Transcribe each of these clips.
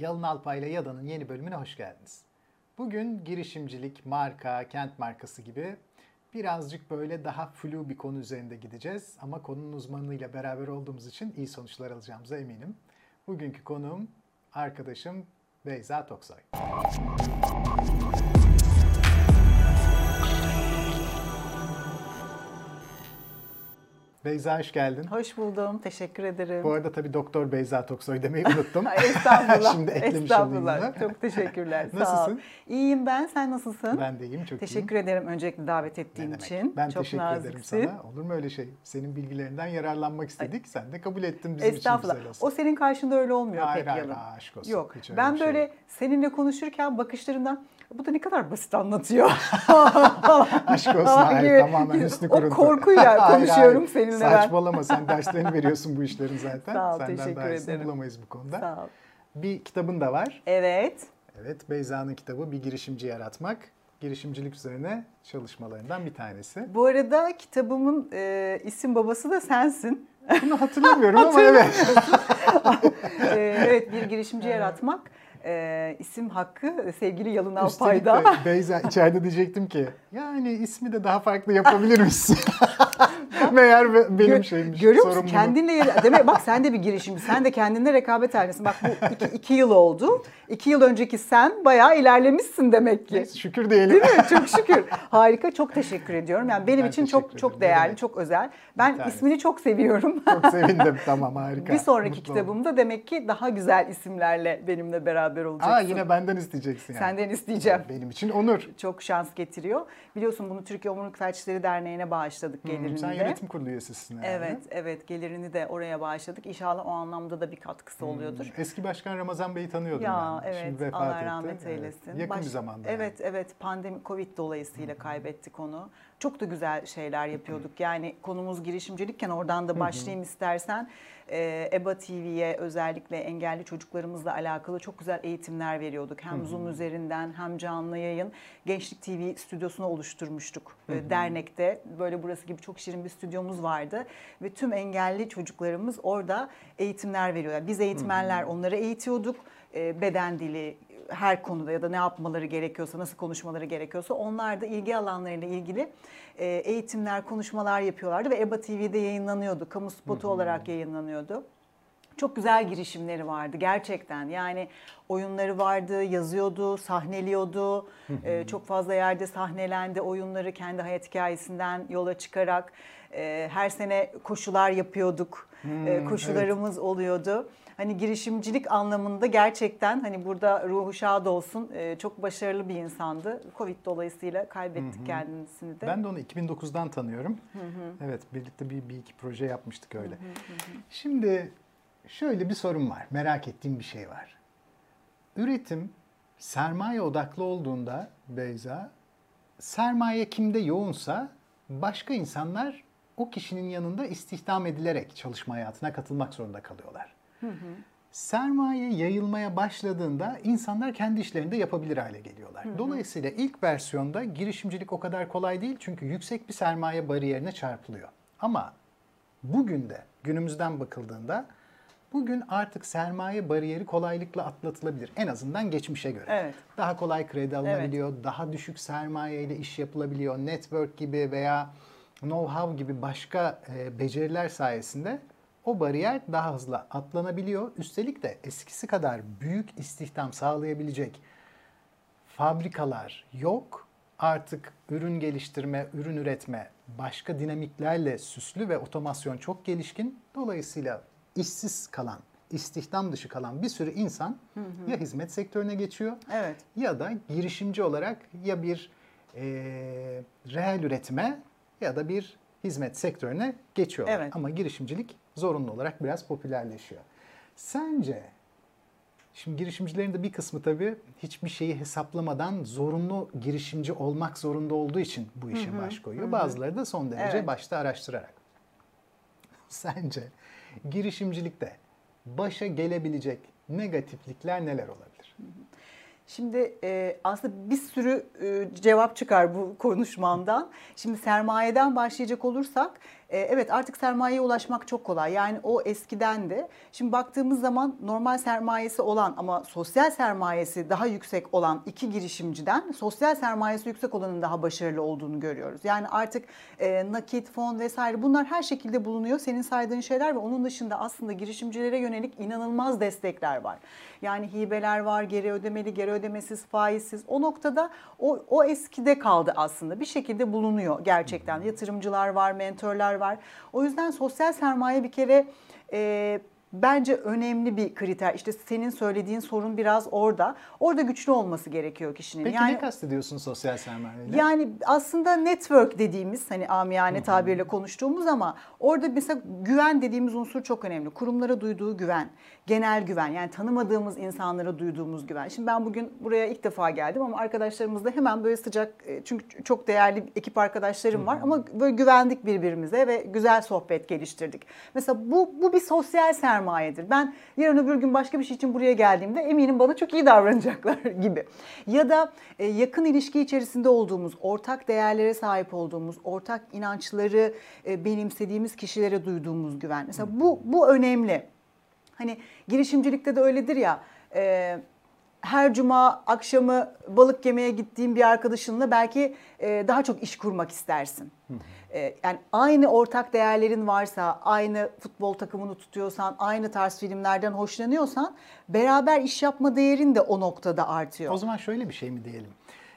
Yalın Alpay ile Yada'nın yeni bölümüne hoş geldiniz. Bugün girişimcilik, marka, kent markası gibi birazcık böyle daha flu bir konu üzerinde gideceğiz. Ama konunun uzmanıyla beraber olduğumuz için iyi sonuçlar alacağımıza eminim. Bugünkü konuğum arkadaşım Beyza Toksoy. Beyza hoş geldin. Hoş buldum. Teşekkür ederim. Bu arada tabii Doktor Beyza Toksoy demeyi unuttum. Estağfurullah. Şimdi eklemiş Estağfurullah. Çok teşekkürler. Sağ ol. Nasılsın? İyiyim ben. Sen nasılsın? Ben de iyiyim, çok Teşekkür iyiyim. ederim öncelikle davet Ne ettiğin demek? için. Ben Çok teşekkür ederim naziksin. sana. Olur mu öyle şey? Senin bilgilerinden yararlanmak istedik. Sen de kabul ettin bizim için Estağfurullah. güzel olsun. O senin karşında öyle olmuyor Hayır, pek hayır, yalın. aşk olsun. Yok. Hiç Ben şey böyle yok. seninle konuşurken bakışlarından bu da ne kadar basit anlatıyor. Aşk olsun. Hayır, tamamen üstü O kuruntu. korkuyla Hayır, konuşuyorum hayır. seninle ben. Saçmalama. Sen derslerini veriyorsun bu işlerin zaten. Sağ ol, Senden teşekkür ederim. bulamayız bu konuda. Sağ ol. Bir kitabın da var. Evet. Evet, Beyza'nın kitabı Bir Girişimci Yaratmak. Girişimcilik üzerine çalışmalarından bir tanesi. Bu arada kitabımın e, isim babası da sensin. Bunu hatırlamıyorum ama evet. E, evet bir girişimci yaratmak. E, isim hakkı sevgili Yalın de Beyza içeride diyecektim ki yani ismi de daha farklı yapabilir misin? Meğer be- benim Gö- şeymiş. Görüyor musun? Kendinle demek bak sen de bir girişimci. Sen de kendinle rekabet halindesin. Bak bu iki, iki yıl oldu. İki yıl önceki sen bayağı ilerlemişsin demek ki. Şükür diyelim. Değil mi? Çok şükür. Harika. Çok teşekkür ediyorum. Yani benim Ben için çok çok ederim. Ne değerli, demek. çok özel. Ben ismini çok seviyorum. Çok sevindim. Tamam harika. Bir sonraki Mutlu oldum. kitabımda demek ki daha güzel isimlerle benimle beraber olacaksın. Aa yine benden isteyeceksin yani. Senden isteyeceğim. Benim için onur. Çok şans getiriyor. Biliyorsun bunu Türkiye Omurluk Felçleri Derneği'ne bağışladık gelirini Hmm, Sen de. yönetim kurulu üyesisin herhalde. Evet, evet gelirini de oraya bağışladık. İnşallah o anlamda da bir katkısı oluyordur. Hmm, Eski başkan Ramazan Bey'i tanıyordum Ya ben. Şimdi evet vefat Allah etti. rahmet Evet, eylesin. Yakın Baş- bir zamanda. Evet evet pandemi Covid dolayısıyla kaybettik onu. Çok da güzel şeyler yapıyorduk. Yani konumuz girişimcilikken oradan da başlayayım istersen. Ee, EBA TV'ye özellikle engelli çocuklarımızla alakalı çok güzel eğitimler veriyorduk. Hem Zoom üzerinden hem canlı yayın. Gençlik TV stüdyosunu oluşturmuştuk e, dernekte. Böyle burası gibi çok şirin bir stüdyomuz vardı. Ve tüm engelli çocuklarımız orada eğitimler veriyorlar. Biz eğitmenler onları eğitiyorduk. E, beden dili, her konuda ya da ne yapmaları gerekiyorsa, nasıl konuşmaları gerekiyorsa onlar da ilgi alanlarıyla ilgili e, eğitimler, konuşmalar yapıyorlardı ve EBA TV'de yayınlanıyordu. Kamu spotu olarak yayınlanıyordu. Çok güzel girişimleri vardı gerçekten. Yani oyunları vardı, yazıyordu, sahneliyordu. Ee, çok fazla yerde sahnelendi oyunları kendi hayat hikayesinden yola çıkarak. Ee, her sene koşular yapıyorduk. Ee, koşularımız oluyordu. Hani girişimcilik anlamında gerçekten hani burada ruhu şad olsun. Ee, çok başarılı bir insandı. Covid dolayısıyla kaybettik kendisini de. Ben de onu 2009'dan tanıyorum. Evet birlikte bir, bir iki proje yapmıştık öyle. Şimdi şöyle bir sorun var. Merak ettiğim bir şey var. Üretim sermaye odaklı olduğunda Beyza, sermaye kimde yoğunsa başka insanlar o kişinin yanında istihdam edilerek çalışma hayatına katılmak zorunda kalıyorlar. Sermaye yayılmaya başladığında insanlar kendi işlerinde yapabilir hale geliyorlar. Dolayısıyla ilk versiyonda girişimcilik o kadar kolay değil çünkü yüksek bir sermaye bariyerine çarpılıyor. Ama bugün de günümüzden bakıldığında bugün artık sermaye bariyeri kolaylıkla atlatılabilir. En azından geçmişe göre. Evet. Daha kolay kredi alınabiliyor, daha düşük sermaye ile iş yapılabiliyor. Network gibi veya know-how gibi başka e, beceriler sayesinde o bariyer daha hızlı atlanabiliyor. Üstelik de eskisi kadar büyük istihdam sağlayabilecek fabrikalar yok. Artık ürün geliştirme, ürün üretme başka dinamiklerle süslü ve otomasyon çok gelişkin. Dolayısıyla işsiz kalan, istihdam dışı kalan bir sürü insan ya hizmet sektörüne geçiyor Evet. ya da girişimci olarak ya bir e, reel üretime ya da bir hizmet sektörüne geçiyorlar. Evet. Ama girişimcilik zorunlu olarak biraz popülerleşiyor. Sence Şimdi girişimcilerin de bir kısmı tabii hiçbir şeyi hesaplamadan zorunlu girişimci olmak zorunda olduğu için bu işe baş koyuyor. Bazıları da son derece Evet. başta araştırarak. Sence girişimcilikte başa gelebilecek negatiflikler neler olabilir? Şimdi e, aslında bir sürü e, cevap çıkar bu konuşmamdan. Şimdi sermayeden başlayacak olursak e, evet artık sermayeye ulaşmak çok kolay. Yani o eskiden de. Şimdi baktığımız zaman normal sermayesi olan ama sosyal sermayesi daha yüksek olan iki girişimciden sosyal sermayesi yüksek olanın daha başarılı olduğunu görüyoruz. Yani artık e, nakit, fon vesaire bunlar her şekilde bulunuyor. Senin saydığın şeyler ve onun dışında aslında girişimcilere yönelik inanılmaz destekler var. Yani hibeler var, geri ödemeli, geri ödemesiz, faizsiz. O noktada o, o eskide kaldı aslında. Bir şekilde bulunuyor gerçekten. Yatırımcılar var, mentorlar var. O yüzden sosyal sermaye bir kere... E, bence önemli bir kriter. İşte senin söylediğin sorun biraz orada. Orada güçlü olması gerekiyor kişinin. Peki yani, ne kastediyorsun sosyal sermayeyle? Yani aslında network dediğimiz hani amiyane tabirle konuştuğumuz ama orada mesela güven dediğimiz unsur çok önemli. Kurumlara duyduğu güven, genel güven yani tanımadığımız insanlara duyduğumuz güven. Şimdi ben bugün buraya ilk defa geldim ama arkadaşlarımızla hemen böyle sıcak e, çünkü çok değerli ekip arkadaşlarım var ama böyle güvendik birbirimize ve güzel sohbet geliştirdik. Mesela bu bu bir sosyal sermaye sermayedir. Ben yarın öbür gün başka bir şey için buraya geldiğimde eminim bana çok iyi davranacaklar gibi. Ya da e, yakın ilişki içerisinde olduğumuz, ortak değerlere sahip olduğumuz, ortak inançları e, benimsediğimiz kişilere duyduğumuz güven. Mesela bu bu önemli. Hani girişimcilikte de öyledir ya. E, her cuma akşamı balık yemeye gittiğin bir arkadaşınla belki daha çok iş kurmak istersin. Ee, yani aynı ortak değerlerin varsa, aynı futbol takımını tutuyorsan, aynı tarz filmlerden hoşlanıyorsan beraber iş yapma değerin de o noktada artıyor. O zaman şöyle bir şey mi diyelim?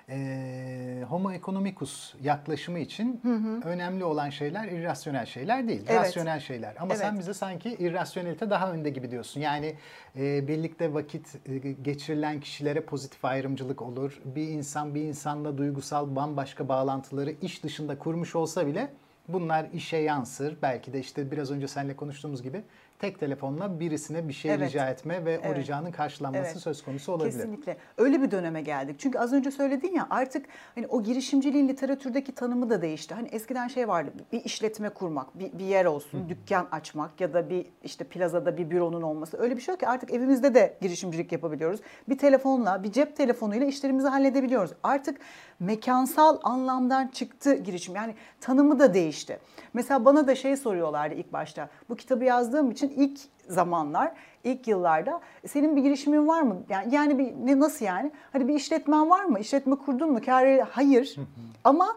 E, homo economicus yaklaşımı için hı hı. önemli olan şeyler irrasyonel şeyler değil, evet. rasyonel şeyler. Ama evet. sen bize sanki irrasyonelite daha önde gibi diyorsun. Yani e, birlikte vakit e, geçirilen kişilere pozitif ayrımcılık olur. Bir insan bir insanla duygusal bambaşka bağlantıları iş dışında kurmuş olsa bile bunlar işe yansır. Belki de işte biraz önce seninle konuştuğumuz gibi tek telefonla birisine bir şey evet. rica etme ve evet. o ricanın karşılanması evet. söz konusu olabilir. Kesinlikle. Öyle bir döneme geldik. Çünkü az önce söyledin ya artık hani o girişimciliğin literatürdeki tanımı da değişti. Hani eskiden şey vardı bir işletme kurmak, bir, bir yer olsun, Hı. dükkan açmak ya da bir işte plazada bir büronun olması. Öyle bir şey yok ki artık evimizde de girişimcilik yapabiliyoruz. Bir telefonla, bir cep telefonuyla işlerimizi halledebiliyoruz. Artık mekansal anlamdan çıktı girişim. Yani tanımı da değişti. Mesela bana da şey soruyorlardı ilk başta. Bu kitabı yazdığım için ilk zamanlar, ilk yıllarda senin bir girişimin var mı? Yani, yani bir ne nasıl yani? Hani bir işletmen var mı? İşletme kurdun mu? Kâr hayır. Ama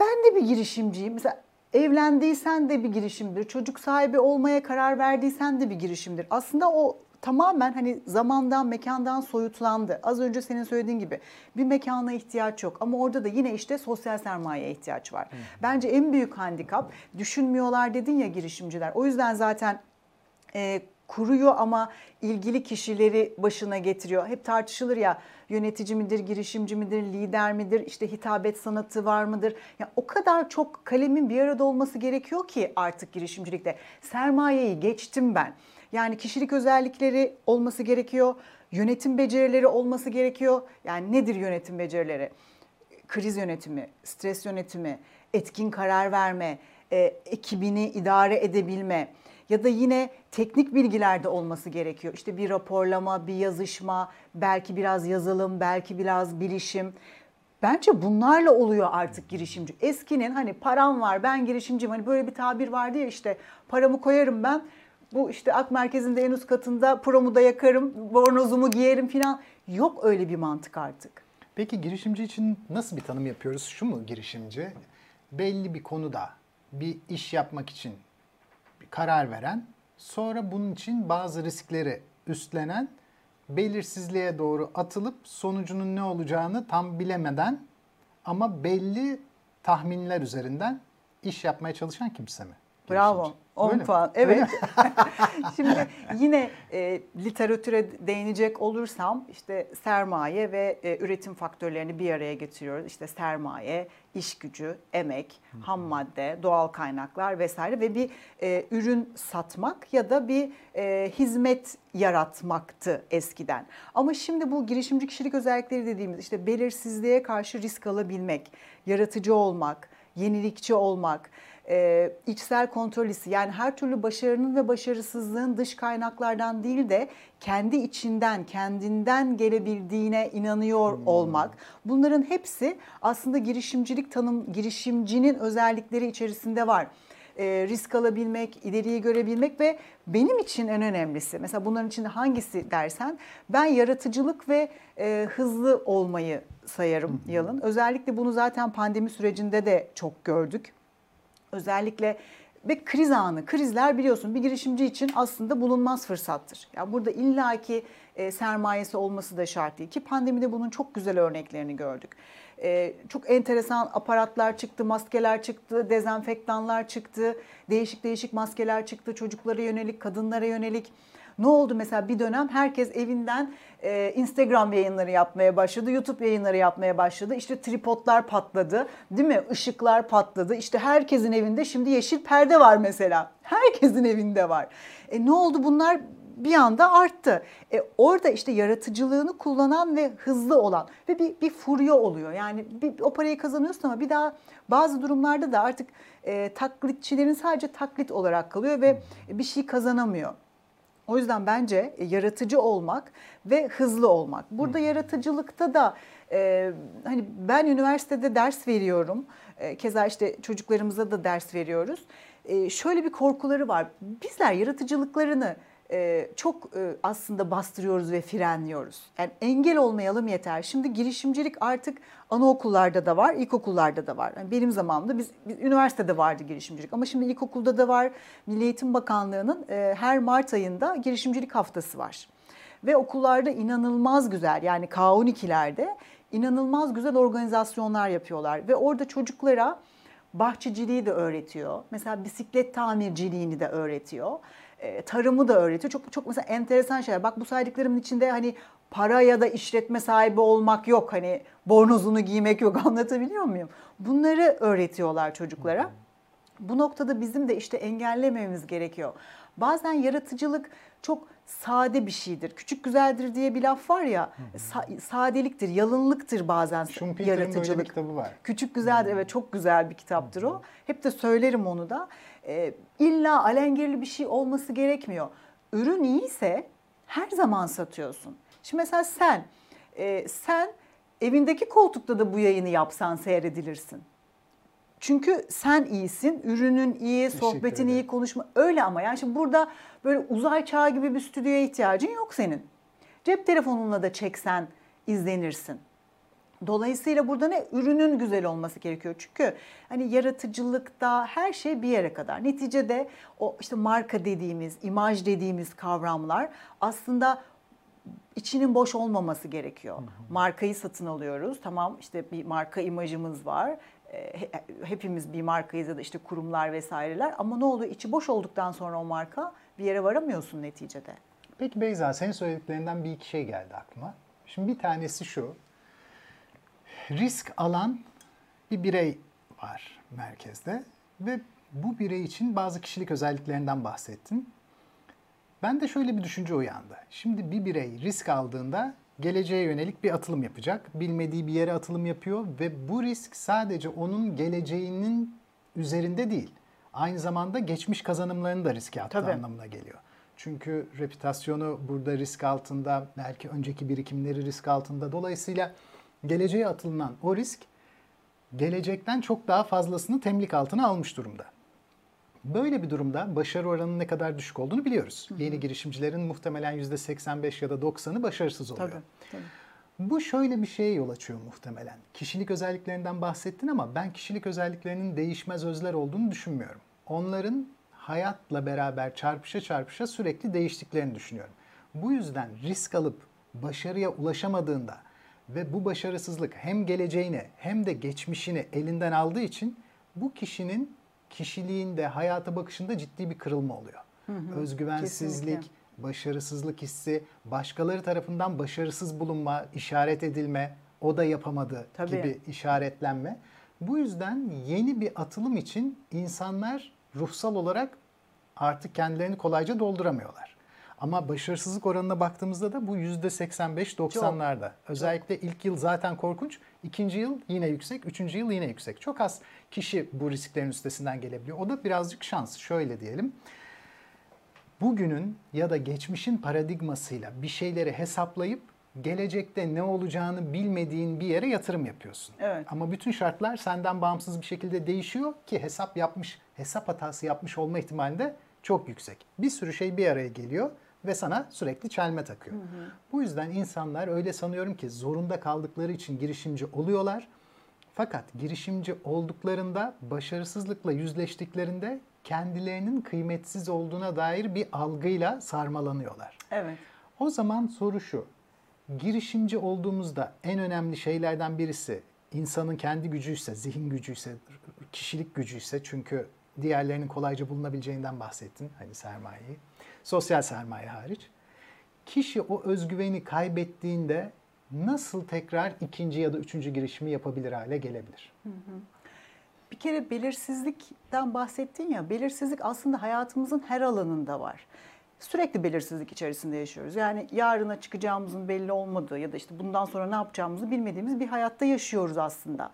ben de bir girişimciyim. Mesela evlendiysen de bir girişimdir. Çocuk sahibi olmaya karar verdiysen de bir girişimdir. Aslında o tamamen hani zamandan, mekandan soyutlandı. Az önce senin söylediğin gibi bir mekana ihtiyaç yok ama orada da yine işte sosyal sermayeye ihtiyaç var. Bence en büyük handikap düşünmüyorlar dedin ya girişimciler. O yüzden zaten e, kuruyor ama ilgili kişileri başına getiriyor. Hep tartışılır ya yönetici midir, girişimci midir, lider midir, işte hitabet sanatı var mıdır? Ya o kadar çok kalemin bir arada olması gerekiyor ki artık girişimcilikte. Sermayeyi geçtim ben. Yani kişilik özellikleri olması gerekiyor. Yönetim becerileri olması gerekiyor. Yani nedir yönetim becerileri? Kriz yönetimi, stres yönetimi, etkin karar verme, e, ekibini idare edebilme ya da yine teknik bilgiler de olması gerekiyor. İşte bir raporlama, bir yazışma, belki biraz yazılım, belki biraz bilişim. Bence bunlarla oluyor artık girişimci. Eskinin hani param var ben girişimciyim hani böyle bir tabir vardı ya işte paramı koyarım ben bu işte ak merkezinde en üst katında promu da yakarım, bornozumu giyerim falan. Yok öyle bir mantık artık. Peki girişimci için nasıl bir tanım yapıyoruz? Şu mu girişimci? Belli bir konuda bir iş yapmak için karar veren, sonra bunun için bazı riskleri üstlenen, belirsizliğe doğru atılıp sonucunun ne olacağını tam bilemeden ama belli tahminler üzerinden iş yapmaya çalışan kimse mi? Bravo. 10 puan. Evet. Şimdi yine e, literatüre değinecek olursam işte sermaye ve e, üretim faktörlerini bir araya getiriyoruz. İşte sermaye, iş gücü, emek, ham madde, doğal kaynaklar vesaire ve bir e, ürün satmak ya da bir e, hizmet yaratmaktı eskiden. Ama şimdi bu girişimci kişilik özellikleri dediğimiz işte belirsizliğe karşı risk alabilmek, yaratıcı olmak, yenilikçi olmak, e, içsel kontrol hissi yani her türlü başarının ve başarısızlığın dış kaynaklardan değil de kendi içinden, kendinden gelebildiğine inanıyor hmm. olmak. Bunların hepsi aslında girişimcilik tanım, girişimcinin özellikleri içerisinde var. e, risk alabilmek, ileriyi görebilmek ve benim için en önemlisi mesela bunların içinde hangisi dersen ben yaratıcılık ve e, hızlı olmayı sayarım Yalın. Özellikle bunu zaten pandemi sürecinde de çok gördük. Özellikle ve kriz anı, krizler biliyorsun bir girişimci için aslında bulunmaz fırsattır. Ya yani burada illaki e, sermayesi olması da şart değil ki pandemide bunun çok güzel örneklerini gördük. E, çok enteresan aparatlar çıktı, maskeler çıktı, dezenfektanlar çıktı, değişik değişik maskeler çıktı çocuklara yönelik, kadınlara yönelik. Ne oldu mesela bir dönem herkes evinden e, Instagram yayınları yapmaya başladı, YouTube yayınları yapmaya başladı. İşte tripodlar patladı, değil mi? Işıklar patladı. İşte herkesin evinde şimdi yeşil perde var mesela. Herkesin evinde var. E ne oldu bunlar? bir anda arttı. E, orada işte yaratıcılığını kullanan ve hızlı olan ve bir, bir furya oluyor. Yani bir, o parayı kazanıyorsun ama bir daha bazı durumlarda da artık e, taklitçilerin sadece taklit olarak kalıyor ve bir şey kazanamıyor. O yüzden bence e, yaratıcı olmak ve hızlı olmak. Burada hmm. yaratıcılıkta da e, hani ben üniversitede ders veriyorum. E, keza işte çocuklarımıza da ders veriyoruz. E, şöyle bir korkuları var. Bizler yaratıcılıklarını çok aslında bastırıyoruz ve frenliyoruz. Yani engel olmayalım yeter. Şimdi girişimcilik artık anaokullarda da var, ilkokullarda da var. Yani benim zamanımda biz, biz üniversitede vardı girişimcilik ama şimdi ilkokulda da var. Milli Eğitim Bakanlığı'nın her Mart ayında girişimcilik haftası var. Ve okullarda inanılmaz güzel yani K12'lerde inanılmaz güzel organizasyonlar yapıyorlar ve orada çocuklara bahçeciliği de öğretiyor. Mesela bisiklet tamirciliğini de öğretiyor. E, tarımı da öğretiyor. Çok çok mesela enteresan şeyler. Bak bu saydıklarımın içinde hani para ya da işletme sahibi olmak yok. Hani bornozunu giymek yok. Anlatabiliyor muyum? Bunları öğretiyorlar çocuklara. Bu noktada bizim de işte engellememiz gerekiyor. Bazen yaratıcılık çok sade bir şeydir. Küçük güzeldir diye bir laf var ya. Sa- sadeliktir, yalınlıktır bazen Schumpeter'in yaratıcılık. Böyle bir kitabı var. Küçük güzeldir. Evet çok güzel bir kitaptır o. Hep de söylerim onu da. E, illa alengirli bir şey olması gerekmiyor. Ürün iyiyse her zaman satıyorsun. Şimdi mesela sen, e, sen evindeki koltukta da bu yayını yapsan seyredilirsin. Çünkü sen iyisin, ürünün iyi, sohbetin iyi, konuşma öyle ama yani şimdi burada böyle uzay çağı gibi bir stüdyoya ihtiyacın yok senin. Cep telefonunla da çeksen izlenirsin. Dolayısıyla burada ne? Ürünün güzel olması gerekiyor. Çünkü hani yaratıcılıkta her şey bir yere kadar. Neticede o işte marka dediğimiz, imaj dediğimiz kavramlar aslında içinin boş olmaması gerekiyor. Markayı satın alıyoruz. Tamam işte bir marka imajımız var. Ee, hepimiz bir markayız ya da işte kurumlar vesaireler. Ama ne oluyor? İçi boş olduktan sonra o marka bir yere varamıyorsun neticede. Peki Beyza senin söylediklerinden bir iki şey geldi aklıma. Şimdi bir tanesi şu risk alan bir birey var merkezde ve bu birey için bazı kişilik özelliklerinden bahsettin. Ben de şöyle bir düşünce uyandı. Şimdi bir birey risk aldığında geleceğe yönelik bir atılım yapacak. Bilmediği bir yere atılım yapıyor ve bu risk sadece onun geleceğinin üzerinde değil. Aynı zamanda geçmiş kazanımlarını da riske attığı Tabii. anlamına geliyor. Çünkü reputasyonu burada risk altında, belki önceki birikimleri risk altında. Dolayısıyla geleceğe atılınan o risk gelecekten çok daha fazlasını temlik altına almış durumda. Böyle bir durumda başarı oranının ne kadar düşük olduğunu biliyoruz. Hı hı. Yeni girişimcilerin muhtemelen %85 ya da 90'ı başarısız oluyor. Tabii, tabii. Bu şöyle bir şeye yol açıyor muhtemelen. Kişilik özelliklerinden bahsettin ama ben kişilik özelliklerinin değişmez özler olduğunu düşünmüyorum. Onların hayatla beraber çarpışa çarpışa sürekli değiştiklerini düşünüyorum. Bu yüzden risk alıp başarıya ulaşamadığında ve bu başarısızlık hem geleceğini hem de geçmişini elinden aldığı için bu kişinin kişiliğinde, hayata bakışında ciddi bir kırılma oluyor. Hı hı, Özgüvensizlik, kesinlikle. başarısızlık hissi, başkaları tarafından başarısız bulunma, işaret edilme, o da yapamadı Tabii. gibi işaretlenme. Bu yüzden yeni bir atılım için insanlar ruhsal olarak artık kendilerini kolayca dolduramıyorlar. Ama başarısızlık oranına baktığımızda da bu %85-90'larda. Özellikle ilk yıl zaten korkunç. ikinci yıl yine yüksek, üçüncü yıl yine yüksek. Çok az kişi bu risklerin üstesinden gelebiliyor. O da birazcık şans. Şöyle diyelim. Bugünün ya da geçmişin paradigmasıyla bir şeyleri hesaplayıp gelecekte ne olacağını bilmediğin bir yere yatırım yapıyorsun. Evet. Ama bütün şartlar senden bağımsız bir şekilde değişiyor ki hesap yapmış, hesap hatası yapmış olma ihtimali de çok yüksek. Bir sürü şey bir araya geliyor ve sana sürekli çelme takıyor. Bu yüzden insanlar öyle sanıyorum ki zorunda kaldıkları için girişimci oluyorlar. Fakat girişimci olduklarında başarısızlıkla yüzleştiklerinde kendilerinin kıymetsiz olduğuna dair bir algıyla sarmalanıyorlar. Evet. O zaman soru şu. Girişimci olduğumuzda en önemli şeylerden birisi insanın kendi gücüyse, zihin gücüyse, kişilik gücüyse çünkü diğerlerinin kolayca bulunabileceğinden bahsettin hani sermayeyi. Sosyal sermaye hariç. Kişi o özgüveni kaybettiğinde nasıl tekrar ikinci ya da üçüncü girişimi yapabilir hale gelebilir? Bir kere belirsizlikten bahsettin ya, belirsizlik aslında hayatımızın her alanında var. Sürekli belirsizlik içerisinde yaşıyoruz. Yani yarına çıkacağımızın belli olmadığı ya da işte bundan sonra ne yapacağımızı bilmediğimiz bir hayatta yaşıyoruz aslında.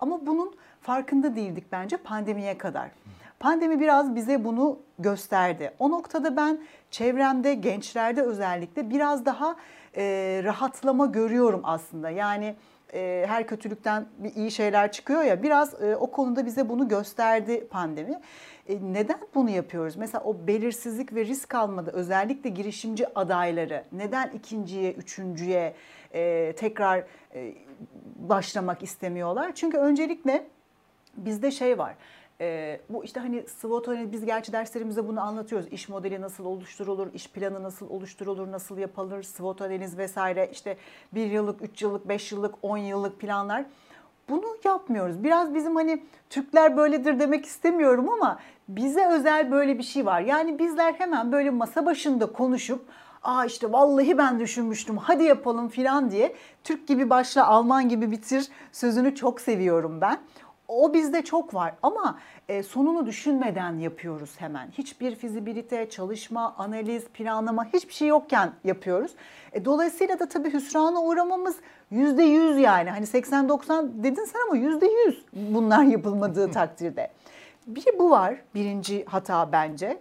Ama bunun farkında değildik bence pandemiye kadar. Pandemi biraz bize bunu gösterdi. O noktada ben çevremde, gençlerde özellikle biraz daha e, rahatlama görüyorum aslında. Yani e, her kötülükten bir iyi şeyler çıkıyor ya biraz e, o konuda bize bunu gösterdi pandemi. E, neden bunu yapıyoruz? Mesela o belirsizlik ve risk almada özellikle girişimci adayları neden ikinciye, üçüncüye e, tekrar e, başlamak istemiyorlar? Çünkü öncelikle bizde şey var. E, bu işte hani SWOT analiz biz gerçi derslerimizde bunu anlatıyoruz. İş modeli nasıl oluşturulur, iş planı nasıl oluşturulur, nasıl yapılır, SWOT analiz vesaire işte bir yıllık, üç yıllık, beş yıllık, on yıllık planlar. Bunu yapmıyoruz. Biraz bizim hani Türkler böyledir demek istemiyorum ama bize özel böyle bir şey var. Yani bizler hemen böyle masa başında konuşup aa işte vallahi ben düşünmüştüm hadi yapalım filan diye Türk gibi başla Alman gibi bitir sözünü çok seviyorum ben. O bizde çok var ama e, sonunu düşünmeden yapıyoruz hemen. Hiçbir fizibilite, çalışma, analiz, planlama hiçbir şey yokken yapıyoruz. E, dolayısıyla da tabii hüsrana uğramamız yüzde yüz yani. Hani 80-90 dedin sen ama yüzde yüz bunlar yapılmadığı takdirde. Bir bu var birinci hata bence.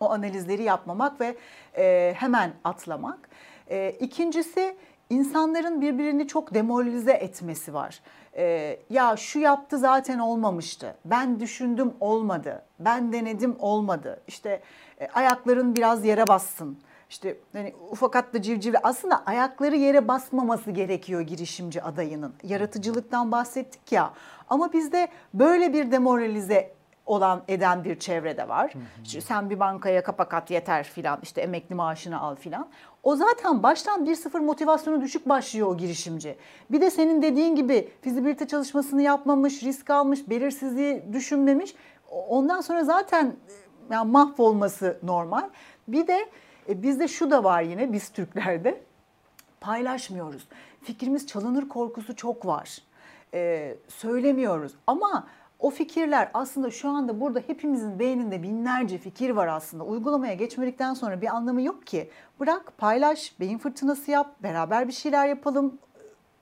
O analizleri yapmamak ve e, hemen atlamak. E, ikincisi insanların birbirini çok demoralize etmesi var. Ee, ya şu yaptı zaten olmamıştı. Ben düşündüm olmadı. Ben denedim olmadı. İşte e, ayakların biraz yere bassın. İşte hani ufakat da civciv aslında ayakları yere basmaması gerekiyor girişimci adayının. Yaratıcılıktan bahsettik ya. Ama bizde böyle bir demoralize olan eden bir çevrede var. Hı hı. İşte sen bir bankaya kapak at yeter filan işte emekli maaşını al filan. O zaten baştan 1-0 motivasyonu düşük başlıyor o girişimci. Bir de senin dediğin gibi fizibilite çalışmasını yapmamış, risk almış, belirsizliği düşünmemiş. Ondan sonra zaten e, yani mahvolması normal. Bir de e, bizde şu da var yine biz Türklerde paylaşmıyoruz. Fikrimiz çalınır korkusu çok var. Ee, söylemiyoruz ama o fikirler aslında şu anda burada hepimizin beyninde binlerce fikir var aslında. Uygulamaya geçmedikten sonra bir anlamı yok ki. Bırak, paylaş, beyin fırtınası yap, beraber bir şeyler yapalım.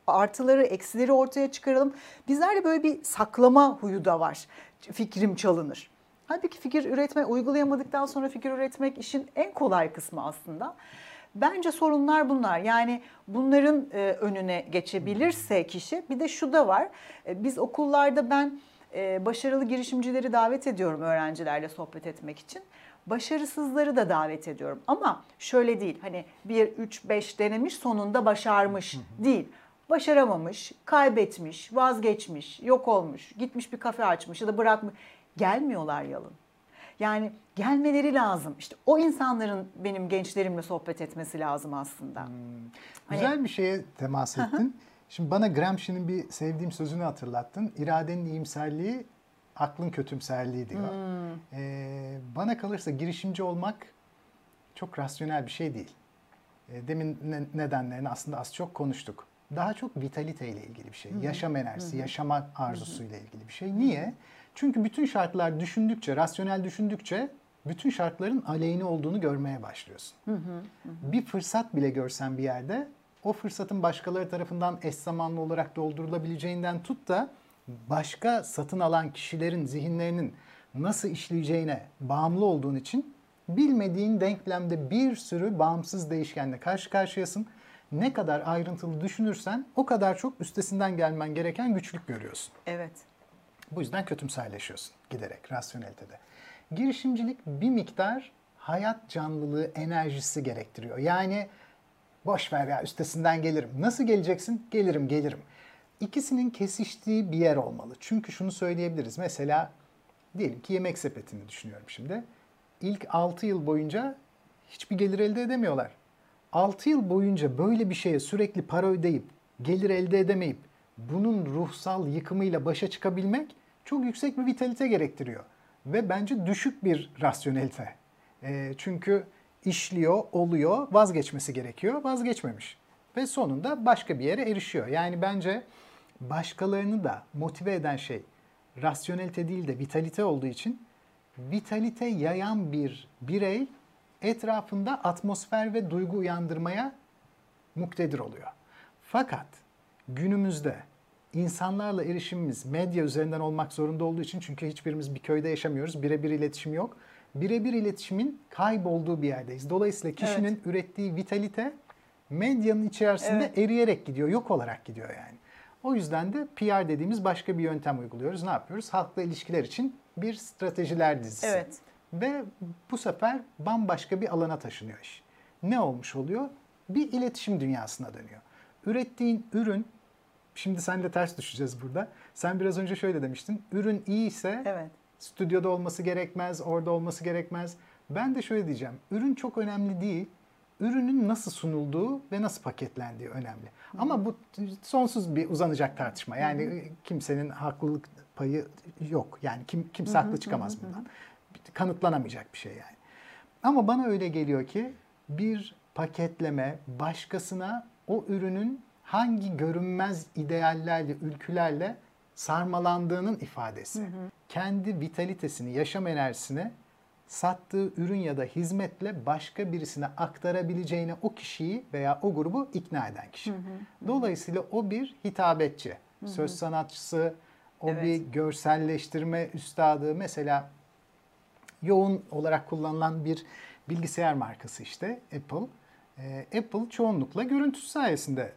Artıları, eksileri ortaya çıkaralım. Bizlerde böyle bir saklama huyu da var. Fikrim çalınır. Halbuki fikir üretme, uygulayamadıktan sonra fikir üretmek işin en kolay kısmı aslında. Bence sorunlar bunlar. Yani bunların e, önüne geçebilirse kişi bir de şu da var. E, biz okullarda ben başarılı girişimcileri davet ediyorum öğrencilerle sohbet etmek için. Başarısızları da davet ediyorum. Ama şöyle değil hani 1, 3, 5 denemiş sonunda başarmış değil. Başaramamış, kaybetmiş, vazgeçmiş, yok olmuş, gitmiş bir kafe açmış ya da bırakmış. Gelmiyorlar yalın. Yani gelmeleri lazım. İşte o insanların benim gençlerimle sohbet etmesi lazım aslında. Hmm. Güzel hani... bir şeye temas ettin. Şimdi bana Gramsci'nin bir sevdiğim sözünü hatırlattın. İradenin iyimserliği, aklın kötümserliği diyor. Hmm. Ee, bana kalırsa girişimci olmak çok rasyonel bir şey değil. Ee, demin ne, nedenlerini aslında az çok konuştuk. Daha çok vitalite ile ilgili bir şey. Hmm. Yaşam enerjisi, hmm. yaşama arzusuyla ilgili bir şey. Niye? Çünkü bütün şartlar düşündükçe, rasyonel düşündükçe bütün şartların aleyhine olduğunu görmeye başlıyorsun. Hı hı hı. Bir fırsat bile görsen bir yerde o fırsatın başkaları tarafından eş zamanlı olarak doldurulabileceğinden tut da başka satın alan kişilerin zihinlerinin nasıl işleyeceğine bağımlı olduğun için bilmediğin denklemde bir sürü bağımsız değişkenle karşı karşıyasın ne kadar ayrıntılı düşünürsen o kadar çok üstesinden gelmen gereken güçlük görüyorsun. Evet. Bu yüzden kötümserleşiyorsun giderek rasyonelitede. Girişimcilik bir miktar hayat canlılığı, enerjisi gerektiriyor. Yani boş ver ya üstesinden gelirim. Nasıl geleceksin? Gelirim, gelirim. İkisinin kesiştiği bir yer olmalı. Çünkü şunu söyleyebiliriz. Mesela diyelim ki yemek sepetini düşünüyorum şimdi. İlk 6 yıl boyunca hiçbir gelir elde edemiyorlar. 6 yıl boyunca böyle bir şeye sürekli para ödeyip gelir elde edemeyip bunun ruhsal yıkımıyla başa çıkabilmek çok yüksek bir vitalite gerektiriyor. Ve bence düşük bir rasyonelite. E, çünkü işliyor, oluyor, vazgeçmesi gerekiyor, vazgeçmemiş. Ve sonunda başka bir yere erişiyor. Yani bence başkalarını da motive eden şey rasyonelite değil de vitalite olduğu için vitalite yayan bir birey etrafında atmosfer ve duygu uyandırmaya muktedir oluyor. Fakat günümüzde insanlarla erişimimiz medya üzerinden olmak zorunda olduğu için çünkü hiçbirimiz bir köyde yaşamıyoruz. Birebir iletişim yok. Birebir iletişimin kaybolduğu bir yerdeyiz. Dolayısıyla kişinin evet. ürettiği vitalite medyanın içerisinde evet. eriyerek gidiyor, yok olarak gidiyor yani. O yüzden de PR dediğimiz başka bir yöntem uyguluyoruz. Ne yapıyoruz? Halkla ilişkiler için bir stratejiler dizisi. Evet. Ve bu sefer bambaşka bir alana taşınıyor iş. Ne olmuş oluyor? Bir iletişim dünyasına dönüyor. Ürettiğin ürün, şimdi sen de ters düşeceğiz burada. Sen biraz önce şöyle demiştin. Ürün iyi ise evet. Stüdyoda olması gerekmez, orada olması gerekmez. Ben de şöyle diyeceğim. Ürün çok önemli değil. Ürünün nasıl sunulduğu ve nasıl paketlendiği önemli. Hı. Ama bu sonsuz bir uzanacak tartışma. Yani Hı. kimsenin haklılık payı yok. Yani kim kimse haklı çıkamaz bundan kanıtlanamayacak bir şey yani. Ama bana öyle geliyor ki bir paketleme başkasına o ürünün hangi görünmez ideallerle, ülkülerle sarmalandığının ifadesi. Hı hı. Kendi vitalitesini, yaşam enerjisini sattığı ürün ya da hizmetle başka birisine aktarabileceğine o kişiyi veya o grubu ikna eden kişi. Hı hı. Dolayısıyla o bir hitabetçi, hı hı. söz sanatçısı, o evet. bir görselleştirme üstadı. Mesela yoğun olarak kullanılan bir bilgisayar markası işte Apple. Ee, Apple çoğunlukla görüntüsü sayesinde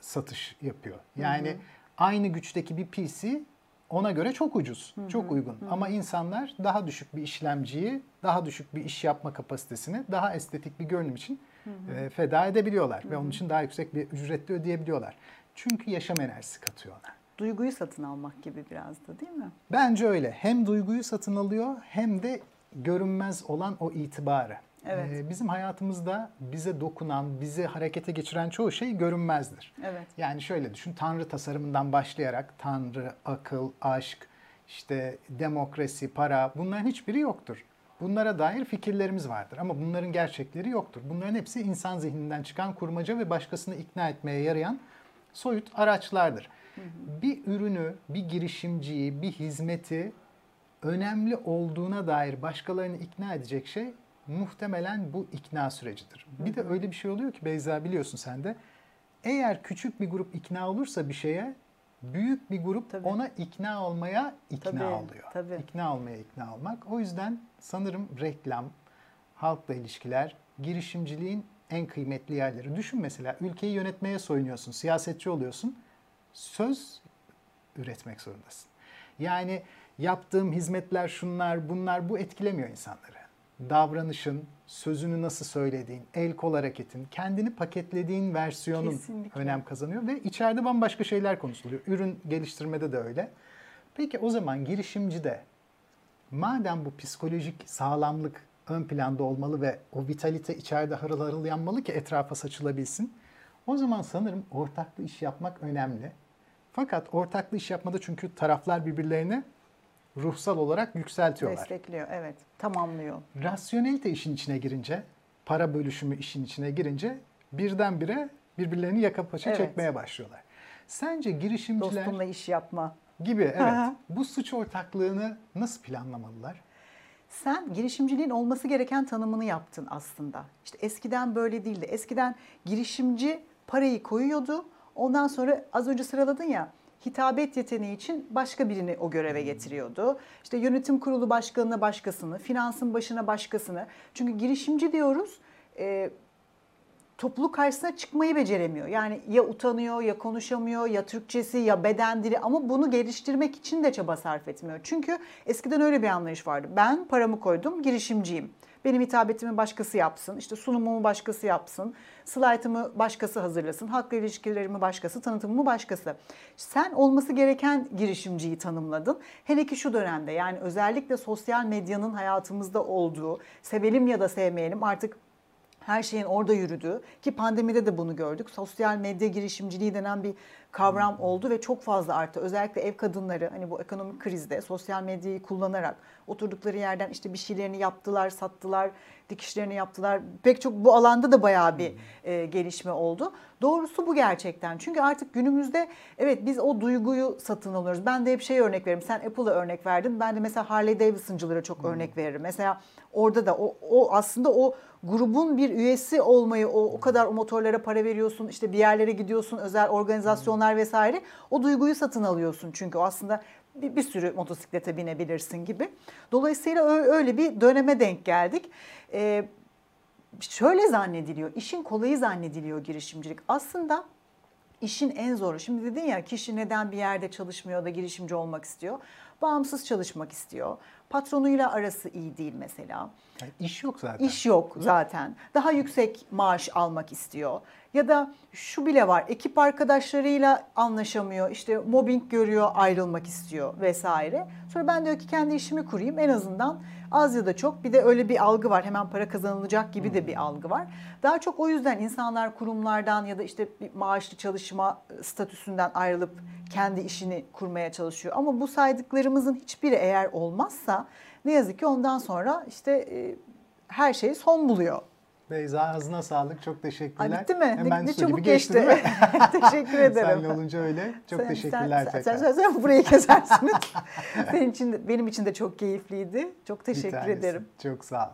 satış yapıyor. Yani hı hı. aynı güçteki bir PC ona göre çok ucuz, hı hı. çok uygun. Hı hı. Ama insanlar daha düşük bir işlemciyi, daha düşük bir iş yapma kapasitesini, daha estetik bir görünüm için. E, feda edebiliyorlar. Hı hı. Ve onun için daha yüksek bir ücretli ödeyebiliyorlar. Çünkü yaşam enerjisi katıyor ona. Duyguyu satın almak gibi biraz da değil mi? Bence öyle. Hem duyguyu satın alıyor hem de görünmez olan o itibarı. Evet. Ee, bizim hayatımızda bize dokunan, bizi harekete geçiren çoğu şey görünmezdir. Evet. Yani şöyle düşün, Tanrı tasarımından başlayarak Tanrı, akıl, aşk, işte demokrasi, para bunların hiçbiri yoktur. Bunlara dair fikirlerimiz vardır ama bunların gerçekleri yoktur. Bunların hepsi insan zihninden çıkan kurmaca ve başkasını ikna etmeye yarayan soyut araçlardır. Hı hı. Bir ürünü, bir girişimciyi, bir hizmeti önemli olduğuna dair başkalarını ikna edecek şey muhtemelen bu ikna sürecidir. Bir de öyle bir şey oluyor ki Beyza biliyorsun sen de. Eğer küçük bir grup ikna olursa bir şeye büyük bir grup tabii. ona ikna olmaya ikna tabii, oluyor. Tabii. İkna olmaya ikna olmak. O yüzden sanırım reklam, halkla ilişkiler, girişimciliğin en kıymetli yerleri. Düşün mesela ülkeyi yönetmeye soyunuyorsun, siyasetçi oluyorsun. Söz üretmek zorundasın. Yani yaptığım hizmetler şunlar bunlar bu etkilemiyor insanları. Davranışın, sözünü nasıl söylediğin, el kol hareketin, kendini paketlediğin versiyonun Kesinlikle. önem kazanıyor ve içeride bambaşka şeyler konuşuluyor. Ürün geliştirmede de öyle. Peki o zaman girişimcide madem bu psikolojik sağlamlık ön planda olmalı ve o vitalite içeride harıl harıl yanmalı ki etrafa saçılabilsin. O zaman sanırım ortaklı iş yapmak önemli. Fakat ortaklı iş yapmada çünkü taraflar birbirlerini ruhsal olarak yükseltiyorlar. Destekliyor, evet. Tamamlıyor. Rasyonelite işin içine girince, para bölüşümü işin içine girince birdenbire birbirlerini yaka paça evet. çekmeye başlıyorlar. Sence girişimciler... Dostumla iş yapma. Gibi, evet. bu suç ortaklığını nasıl planlamalılar? Sen girişimciliğin olması gereken tanımını yaptın aslında. İşte eskiden böyle değildi. Eskiden girişimci parayı koyuyordu. Ondan sonra az önce sıraladın ya hitabet yeteneği için başka birini o göreve hmm. getiriyordu. İşte yönetim kurulu başkanına başkasını, finansın başına başkasını. Çünkü girişimci diyoruz. E, topluluk karşısına çıkmayı beceremiyor. Yani ya utanıyor, ya konuşamıyor, ya Türkçesi, ya beden dili ama bunu geliştirmek için de çaba sarf etmiyor. Çünkü eskiden öyle bir anlayış vardı. Ben paramı koydum, girişimciyim. Benim hitabetimi başkası yapsın, işte sunumumu başkası yapsın, slaytımı başkası hazırlasın, halkla ilişkilerimi başkası, tanıtımımı başkası. Sen olması gereken girişimciyi tanımladın. Hele ki şu dönemde yani özellikle sosyal medyanın hayatımızda olduğu, sevelim ya da sevmeyelim artık her şeyin orada yürüdüğü ki pandemide de bunu gördük. Sosyal medya girişimciliği denen bir kavram oldu ve çok fazla arttı. Özellikle ev kadınları hani bu ekonomik krizde sosyal medyayı kullanarak oturdukları yerden işte bir şeylerini yaptılar, sattılar, dikişlerini yaptılar. Pek çok bu alanda da bayağı bir e, gelişme oldu. Doğrusu bu gerçekten. Çünkü artık günümüzde evet biz o duyguyu satın alıyoruz. Ben de hep şey örnek veririm. Sen Apple'a örnek verdin. Ben de mesela Harley Davidson'cılara çok örnek veririm. Mesela orada da o, o aslında o grubun bir üyesi olmayı, o, o kadar o motorlara para veriyorsun, işte bir yerlere gidiyorsun, özel organizasyonlar vesaire. O duyguyu satın alıyorsun çünkü o aslında bir, bir sürü motosiklete binebilirsin gibi. Dolayısıyla öyle bir döneme denk geldik. Ee, şöyle zannediliyor, işin kolayı zannediliyor girişimcilik. Aslında işin en zoru. Şimdi dedin ya kişi neden bir yerde çalışmıyor da girişimci olmak istiyor? Bağımsız çalışmak istiyor. Patronuyla arası iyi değil mesela. Yani iş yok zaten. İş yok zaten. Daha yüksek maaş almak istiyor. Ya da şu bile var ekip arkadaşlarıyla anlaşamıyor işte mobbing görüyor ayrılmak istiyor vesaire. Sonra ben diyor ki kendi işimi kurayım en azından az ya da çok bir de öyle bir algı var hemen para kazanılacak gibi de bir algı var. Daha çok o yüzden insanlar kurumlardan ya da işte bir maaşlı çalışma statüsünden ayrılıp kendi işini kurmaya çalışıyor. Ama bu saydıklarımızın hiçbiri eğer olmazsa ne yazık ki ondan sonra işte her şey son buluyor. Beyza ağzına sağlık. Çok teşekkürler. Ay, bitti mi? Hemen ne, ne çabuk geçti. geçti. Teşekkür ederim. Senle olunca öyle. Çok sen, teşekkürler sen, tekrar. Sen, sen, sen burayı kesersiniz. Senin için de, benim için de çok keyifliydi. Çok teşekkür ederim. Çok sağ ol.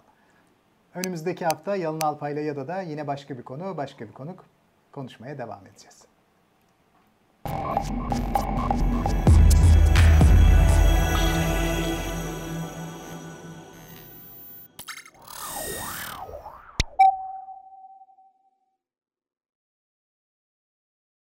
Önümüzdeki hafta Yalın Alpay'la ya da da yine başka bir konu, başka bir konuk konuşmaya devam edeceğiz.